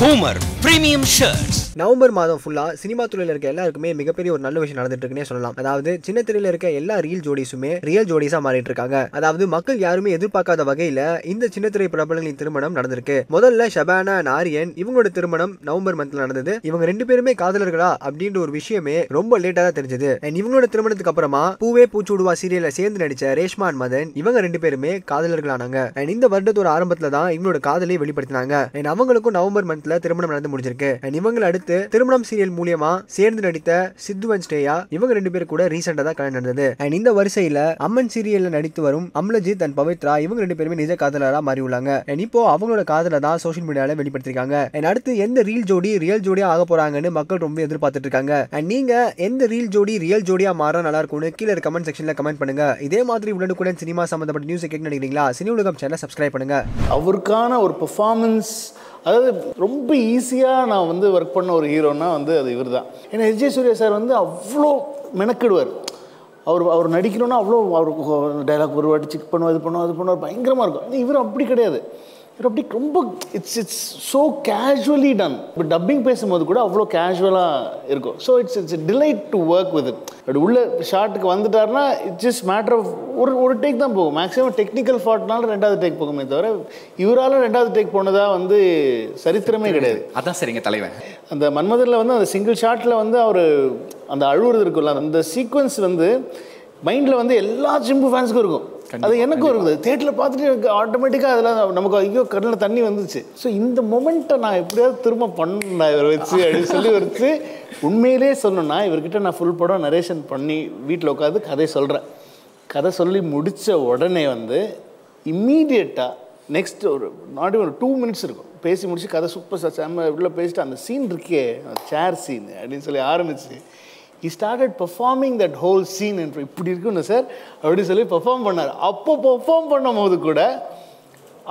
Homer premium shirts November மாதம் ஃபுல்லா cinema துறையில இருக்க எல்லாருக்குமே மிகப்பெரிய ஒரு நல்ல விஷயம் நடந்துட்டு இருக்குன்னே சொல்லலாம். அதாவது சின்ன திரையில இருக்க எல்லா ரியல் ஜோடிஸுமே ரியல் ஜோடிஸா மாறிட்டு இருக்காங்க அதாவது மக்கள் யாருமே எதிர்பார்க்காத வகையில இந்த சின்ன திரை பிரபலங்களின் திருமணம் நடந்திருக்கு. முதல்ல ஷபானா நாரியன் இவங்களோட திருமணம் நவம்பர் மந்த்ல நடந்தது. இவங்க ரெண்டு பேருமே காதலர்களா அப்படின்ற ஒரு விஷயமே ரொம்ப லேட்டா தான் தெரிஞ்சது. அண்ட் இவங்களோட திருமணத்துக்கு அப்புறமா பூவே பூச்சூடுவா சீரியல்ல சேர்ந்து நடிச்ச ரேஷ்மான் மதன் இவங்க ரெண்டு பேருமே காதலர்களானாங்க. அண்ட் இந்த வருடத்தோட ஆரம்பத்துல தான் இவங்களோட காதலை வெளிப்படுத்தினாங்க. அண்ட் அவங்களுக்கும் நவம்பர் மந்த்ல திருமணம் நடந்து முடிஞ்சிருக்கு. அண்ட் இவங்களை அடுத்து திருமணம் சீரியல் மூலியமா சேர்ந்து நடித்த சித்து அண்ட் ஸ்ரேயா இவங்க ரெண்டு பேரும் கூட ரீசெண்டா தான் கல்யாணம் நடந்தது. அண்ட் இந்த வரிசையில அம்மன் சீரியல்ல நடித்து வரும் அம்லஜித் அண்ட் பவித்ரா இவங்க ரெண்டு பேருமே நிஜ காதலரா மாறி உள்ளாங்க அண்ட் இப்போ அவங்களோட காதலை தான் சோஷியல் மீடியால வெளிப்படுத்திருக்காங்க. அண்ட் அடுத்து எந்த ரீல் ஜோடி ரியல் ஜோடியா ஆக போறாங்கன்னு மக்கள் ரொம்ப எதிர்பார்த்துட்டு இருக்காங்க. அண்ட் நீங்க எந்த ரீல் ஜோடி ரியல் ஜோடியா மாற நல்லா இருக்கும்னு கீழே கமெண்ட் செக்ஷன்ல கமெண்ட் பண்ணுங்க. இதே மாதிரி உடனுக்குடன் சினிமா சம்பந்தப்பட்ட நியூஸ் கேட்க நினைக்கிறீங்களா சினி உலகம் சேனல் சப்ஸ்கிரைப் பண்ணுங்க. அவருக்கான ஒரு பெர்ஃபார்மன்ஸ் அதாவது ரொம்ப ஈஸியாக நான் வந்து ஒர்க் பண்ண ஒரு ஹீரோனா வந்து அது இவர் தான் ஏன்னா எஸ் ஜே சூர்யா சார் வந்து அவ்வளோ மெனக்கிடுவார். அவர் அவர் நடிக்கணும்னா அவ்வளோ அவருக்கு டைலாக் ஒரு வாட்டி செக் பண்ணுவோம் இது பண்ணுவோம் அது பண்ணுவார் பயங்கரமாக இருக்கும். இவர் அப்படி கிடையாது. இவர் அப்படி ரொம்ப it's it's so casually done இப்போ டப்பிங் பேசும்போது கூட அவ்வளோ கேஷுவலாக இருக்கும். So it's it's delight to work with it அப்படி உள்ள ஷார்ட்டுக்கு வந்துட்டாருன்னா இட்ஸ் ஜஸ்ட் மேட்டர் ஆஃப் ஒரு ஒரு டேக் தான் போகும். மேக்ஸிமம் டெக்னிக்கல் ஃபால்ட்னால ரெண்டாவது டேக் போகுமே தவிர இவரால் ரெண்டாவது டேக் போனதாக வந்து சரித்திரமே கிடையாது. அதான் சரிங்க தலைவன். அந்த மன்மதரில் வந்து அந்த சிங்கிள் ஷாட்டில் வந்து அவர் அந்த அழுவுறது இருக்குல்ல அந்த சீக்வன்ஸ் வந்து மைண்டில் வந்து எல்லா சிம்பு ஃபேன்ஸுக்கும் இருக்கும். அது எனக்கும் இருக்குது. தேட்டரில் பார்த்துட்டு எனக்கு ஆட்டோமேட்டிக்காக அதெல்லாம் நமக்கு ஐயோ கண்ணில் தண்ணி வந்துச்சு. ஸோ இந்த மொமெண்ட்டை நான் எப்படியாவது திரும்ப பண்ணேன் இவரை வச்சு அப்படின்னு சொல்லி வச்சு உண்மையிலே சொல்லணும்னா இவர்கிட்ட நான் ஃபுல் படம் நரேஷன் பண்ணி வீட்டில் உட்காந்து கதை சொல்கிறேன் கதை சொல்லி முடித்த உடனே வந்து இம்மீடியட்டாக நெக்ஸ்ட் ஒரு நாட் ஒரு டூ மினிட்ஸ் இருக்கும். பேசி முடிச்சு கதை சூப்பர் சார் செம்ம உள்ள பேசிட்டு அந்த சீன் இருக்கே சேர் சீன் அப்படின்னு சொல்லி ஆரம்பிச்சு he started performing that whole scene என்று இப்படி இருக்குன்னு சார் அப்படி சொல்லி பெர்ஃபார்ம் பண்ணார். அப்போ பெர்ஃபார்ம் பண்ணும்போது கூட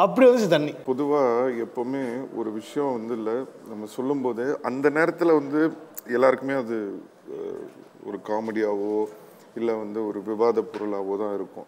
அப்படி வந்துச்சு தண்ணி. பொதுவாக எப்போவுமே ஒரு விஷயம் வந்து இல்லை நம்ம சொல்லும்போது அந்த நேரத்தில் வந்து எல்லாருக்குமே அது ஒரு காமெடியாவோ இல்லை வந்து ஒரு விவாத பொருளாகவோ தான் இருக்கும்.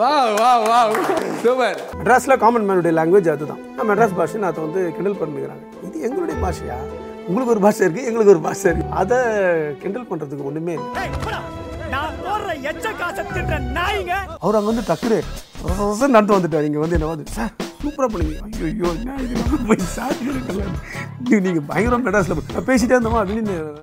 வாவ் வாவ் சூப்பர் மெட்ராஸில் காமன் மேனுடைய லாங்குவேஜ் அதுதான். நான் மெட்ராஸ் பாஷைன்னு அதை வந்து கிண்டல் பண்ணிக்கிறாங்க. இது எங்களுடைய பாஷையா? உங்களுக்கு ஒரு பாஷை இருக்குது எங்களுக்கு ஒரு பாஷை இருக்குது அதை கிண்டல் பண்ணுறதுக்கு ஒன்றுமே இல்லை. அவர் அங்கே வந்து டக்குனு ரொச நடந்து வந்துட்டார். இங்கே வந்து என்ன வந்து சார் சூப்பராக பண்ணுங்க. ஐயோ ஐயோ என்ன இது? நம்ம போய் சார் நீங்கள் பயங்கரம் மெட்ராஸில் பேசிட்டே இருந்தோமா அப்படின்னு